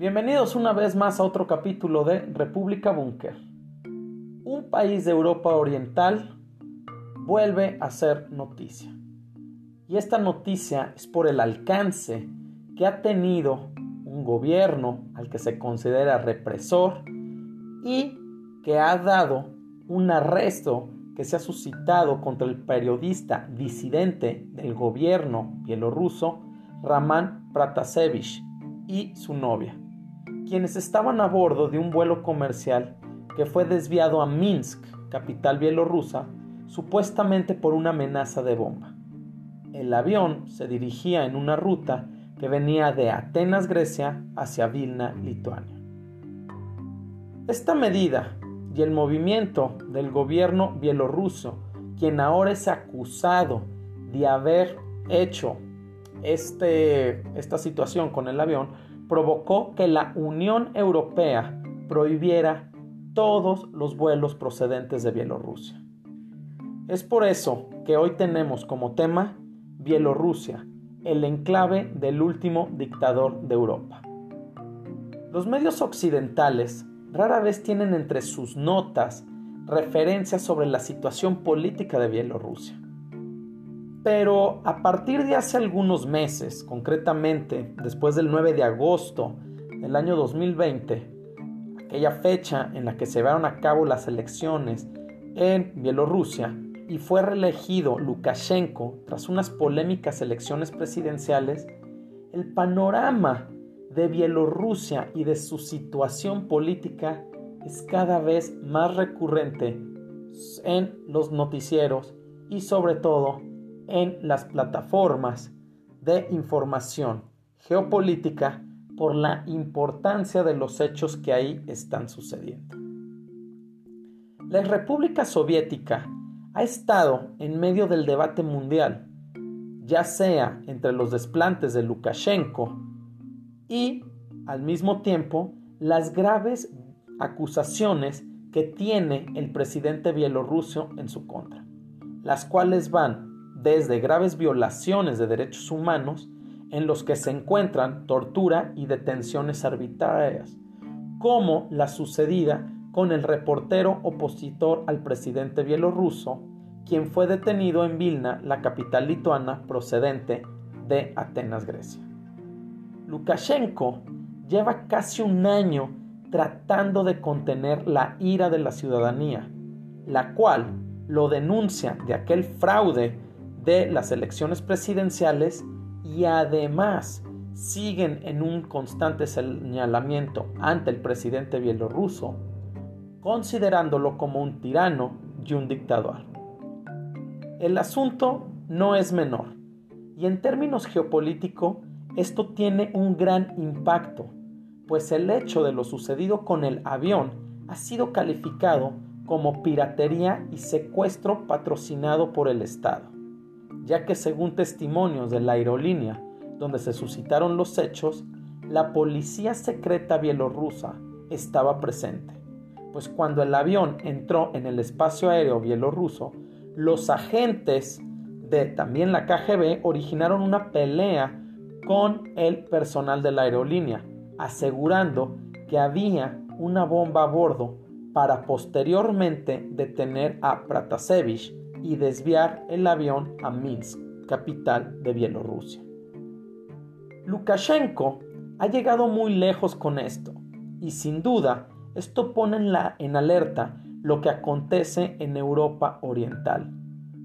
Bienvenidos una vez más a otro capítulo de República Búnker. Un país de Europa Oriental vuelve a ser noticia. Y esta noticia es por el alcance que ha tenido un gobierno al que se considera represor y que ha dado un arresto que se ha suscitado contra el periodista disidente del gobierno bielorruso Raman Pratasevich y su novia quienes estaban a bordo de un vuelo comercial que fue desviado a Minsk, capital bielorrusa, supuestamente por una amenaza de bomba. El avión se dirigía en una ruta que venía de Atenas, Grecia, hacia Vilna, Lituania. Esta medida y el movimiento del gobierno bielorruso, quien ahora es acusado de haber hecho este, esta situación con el avión, provocó que la Unión Europea prohibiera todos los vuelos procedentes de Bielorrusia. Es por eso que hoy tenemos como tema Bielorrusia, el enclave del último dictador de Europa. Los medios occidentales rara vez tienen entre sus notas referencias sobre la situación política de Bielorrusia. Pero a partir de hace algunos meses, concretamente después del 9 de agosto del año 2020, aquella fecha en la que se llevaron a cabo las elecciones en Bielorrusia y fue reelegido Lukashenko tras unas polémicas elecciones presidenciales, el panorama de Bielorrusia y de su situación política es cada vez más recurrente en los noticieros y sobre todo en las plataformas de información geopolítica por la importancia de los hechos que ahí están sucediendo. La República Soviética ha estado en medio del debate mundial, ya sea entre los desplantes de Lukashenko y, al mismo tiempo, las graves acusaciones que tiene el presidente bielorruso en su contra, las cuales van desde graves violaciones de derechos humanos en los que se encuentran tortura y detenciones arbitrarias, como la sucedida con el reportero opositor al presidente bielorruso, quien fue detenido en Vilna, la capital lituana procedente de Atenas, Grecia. Lukashenko lleva casi un año tratando de contener la ira de la ciudadanía, la cual lo denuncia de aquel fraude de las elecciones presidenciales y además siguen en un constante señalamiento ante el presidente bielorruso, considerándolo como un tirano y un dictador. El asunto no es menor y en términos geopolíticos esto tiene un gran impacto, pues el hecho de lo sucedido con el avión ha sido calificado como piratería y secuestro patrocinado por el Estado ya que según testimonios de la aerolínea donde se suscitaron los hechos, la policía secreta bielorrusa estaba presente, pues cuando el avión entró en el espacio aéreo bielorruso, los agentes de también la KGB originaron una pelea con el personal de la aerolínea, asegurando que había una bomba a bordo para posteriormente detener a Pratasevich y desviar el avión a Minsk, capital de Bielorrusia. Lukashenko ha llegado muy lejos con esto y sin duda esto pone en, la, en alerta lo que acontece en Europa Oriental,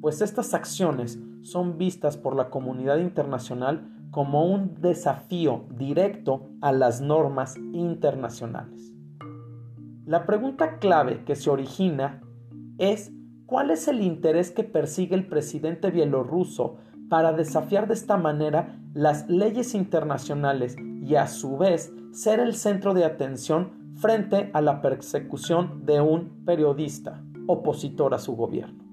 pues estas acciones son vistas por la comunidad internacional como un desafío directo a las normas internacionales. La pregunta clave que se origina es ¿Cuál es el interés que persigue el presidente bielorruso para desafiar de esta manera las leyes internacionales y a su vez ser el centro de atención frente a la persecución de un periodista opositor a su gobierno?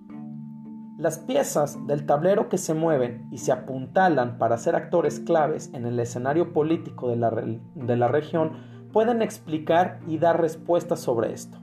Las piezas del tablero que se mueven y se apuntalan para ser actores claves en el escenario político de la, de la región pueden explicar y dar respuestas sobre esto.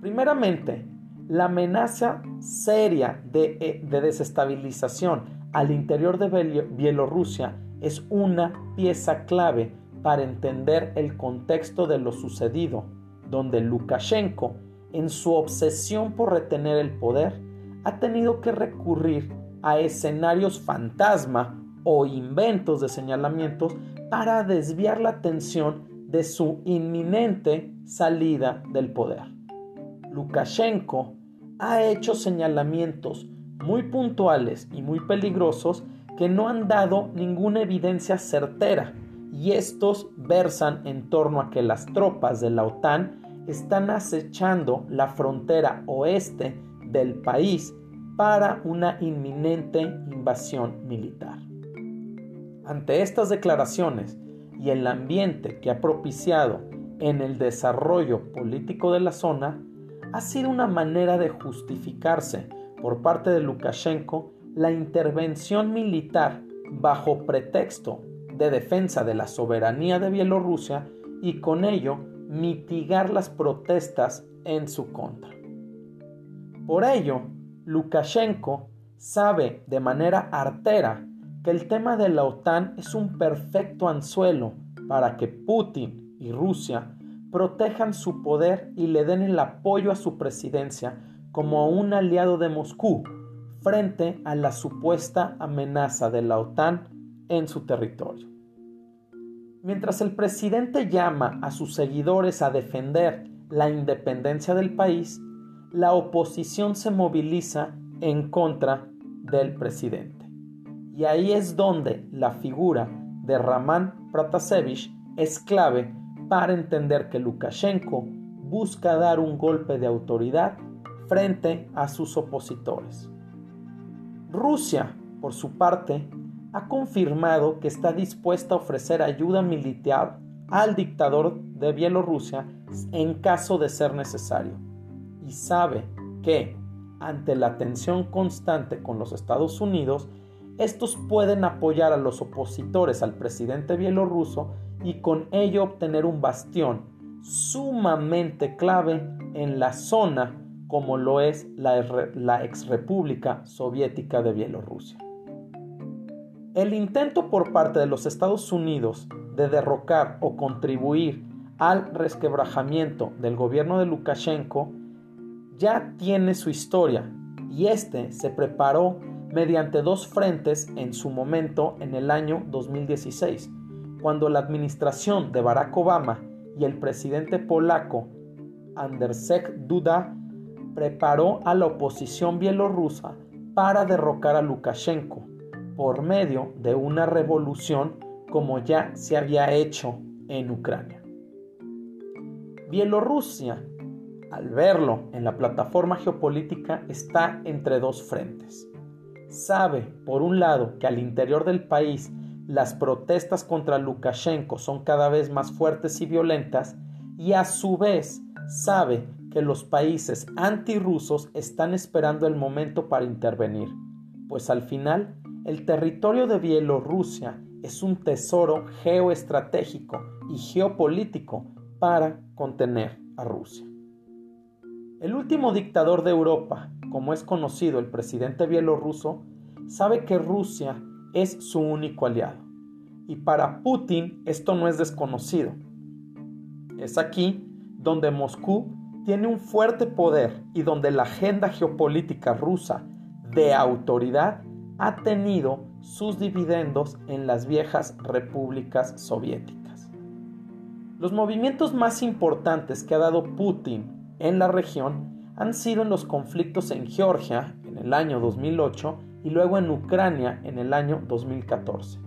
Primeramente, la amenaza seria eh, de, desestabilización al interior de Bielorrusia es una pieza clave para entender el contexto de lo sucedido, donde Lukashenko, en su obsesión por retener el poder, ha tenido que recurrir a escenarios fantasma o inventos de señalamientos para desviar la atención de su inminente salida del poder. Lukashenko ha hecho señalamientos muy puntuales y muy peligrosos que no han dado ninguna evidencia certera y estos versan en torno a que las tropas de la OTAN están acechando la frontera oeste del país para una inminente invasión militar. Ante estas declaraciones y el ambiente que ha propiciado en el desarrollo político de la zona, ha sido una manera de justificarse por parte de Lukashenko la intervención militar bajo pretexto de defensa de la soberanía de Bielorrusia y con ello mitigar las protestas en su contra. Por ello, Lukashenko sabe de manera artera que el tema de la OTAN es un perfecto anzuelo para que Putin y Rusia protejan su poder y le den el apoyo a su presidencia como un aliado de Moscú frente a la supuesta amenaza de la OTAN en su territorio. Mientras el presidente llama a sus seguidores a defender la independencia del país, la oposición se moviliza en contra del presidente. Y ahí es donde la figura de Raman Pratasevich es clave para entender que Lukashenko busca dar un golpe de autoridad frente a sus opositores. Rusia, por su parte, ha confirmado que está dispuesta a ofrecer ayuda militar al dictador de Bielorrusia en caso de ser necesario y sabe que, ante la tensión constante con los Estados Unidos, estos pueden apoyar a los opositores al presidente bielorruso y con ello obtener un bastión sumamente clave en la zona como lo es la, la ex república soviética de Bielorrusia. El intento por parte de los Estados Unidos de derrocar o contribuir al resquebrajamiento del gobierno de Lukashenko ya tiene su historia y este se preparó mediante dos frentes en su momento en el año 2016, cuando la administración de Barack Obama y el presidente polaco Andrzej Duda preparó a la oposición bielorrusa para derrocar a Lukashenko por medio de una revolución como ya se había hecho en Ucrania. Bielorrusia, al verlo en la plataforma geopolítica, está entre dos frentes. Sabe, por un lado, que al interior del país las protestas contra Lukashenko son cada vez más fuertes y violentas, y a su vez sabe que los países antirrusos están esperando el momento para intervenir, pues al final el territorio de Bielorrusia es un tesoro geoestratégico y geopolítico para contener a Rusia. El último dictador de Europa, como es conocido el presidente bielorruso, sabe que Rusia es su único aliado. Y para Putin esto no es desconocido. Es aquí donde Moscú tiene un fuerte poder y donde la agenda geopolítica rusa de autoridad ha tenido sus dividendos en las viejas repúblicas soviéticas. Los movimientos más importantes que ha dado Putin en la región han sido en los conflictos en Georgia en el año 2008 y luego en Ucrania en el año 2014.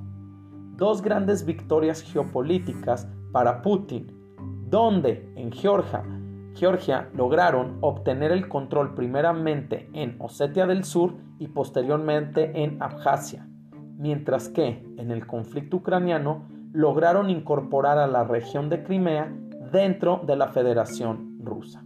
Dos grandes victorias geopolíticas para Putin, donde en Georgia Georgia lograron obtener el control primeramente en Osetia del Sur y posteriormente en Abjasia, mientras que en el conflicto ucraniano lograron incorporar a la región de Crimea dentro de la Federación Rusa.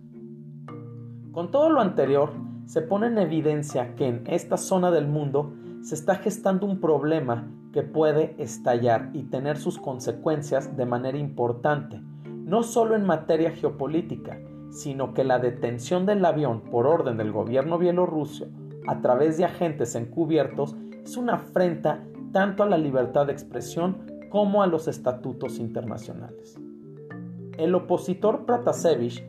Con todo lo anterior, se pone en evidencia que en esta zona del mundo se está gestando un problema que puede estallar y tener sus consecuencias de manera importante, no solo en materia geopolítica, sino que la detención del avión por orden del gobierno bielorruso a través de agentes encubiertos es una afrenta tanto a la libertad de expresión como a los estatutos internacionales. El opositor Pratasevich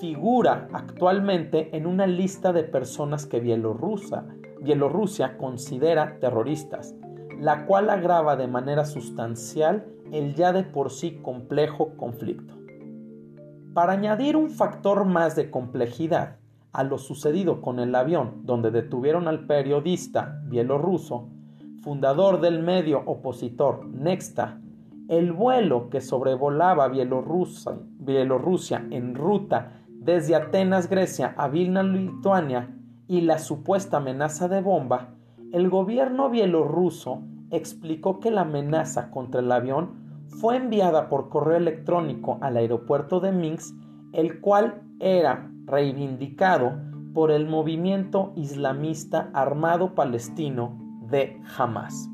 figura actualmente en una lista de personas que Bielorrusia, considera terroristas, la cual agrava de manera sustancial el ya de por sí complejo conflicto. Para añadir un factor más de complejidad a lo sucedido con el avión donde detuvieron al periodista bielorruso, fundador del medio opositor Nexta, el vuelo que sobrevolaba Bielorrusia, Bielorrusia en ruta desde Atenas, Grecia a Vilna, Lituania, y la supuesta amenaza de bomba, el gobierno bielorruso explicó que la amenaza contra el avión fue enviada por correo electrónico al aeropuerto de Minsk, el cual era reivindicado por el movimiento islamista armado palestino de Hamas.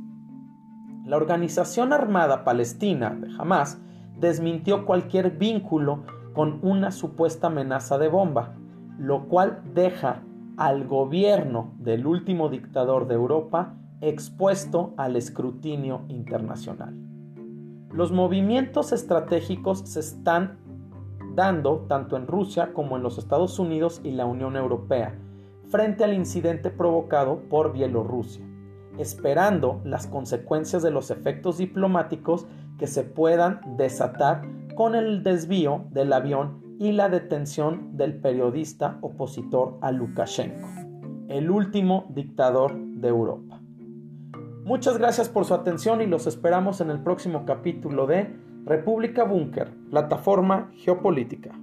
La organización armada palestina de Hamas desmintió cualquier vínculo con una supuesta amenaza de bomba, lo cual deja al gobierno del último dictador de Europa expuesto al escrutinio internacional. Los movimientos estratégicos se están dando tanto en Rusia como en los Estados Unidos y la Unión Europea frente al incidente provocado por Bielorrusia, esperando las consecuencias de los efectos diplomáticos que se puedan desatar con el desvío del avión y la detención del periodista opositor a Lukashenko, el último dictador de Europa. Muchas gracias por su atención y los esperamos en el próximo capítulo de República Búnker, plataforma geopolítica.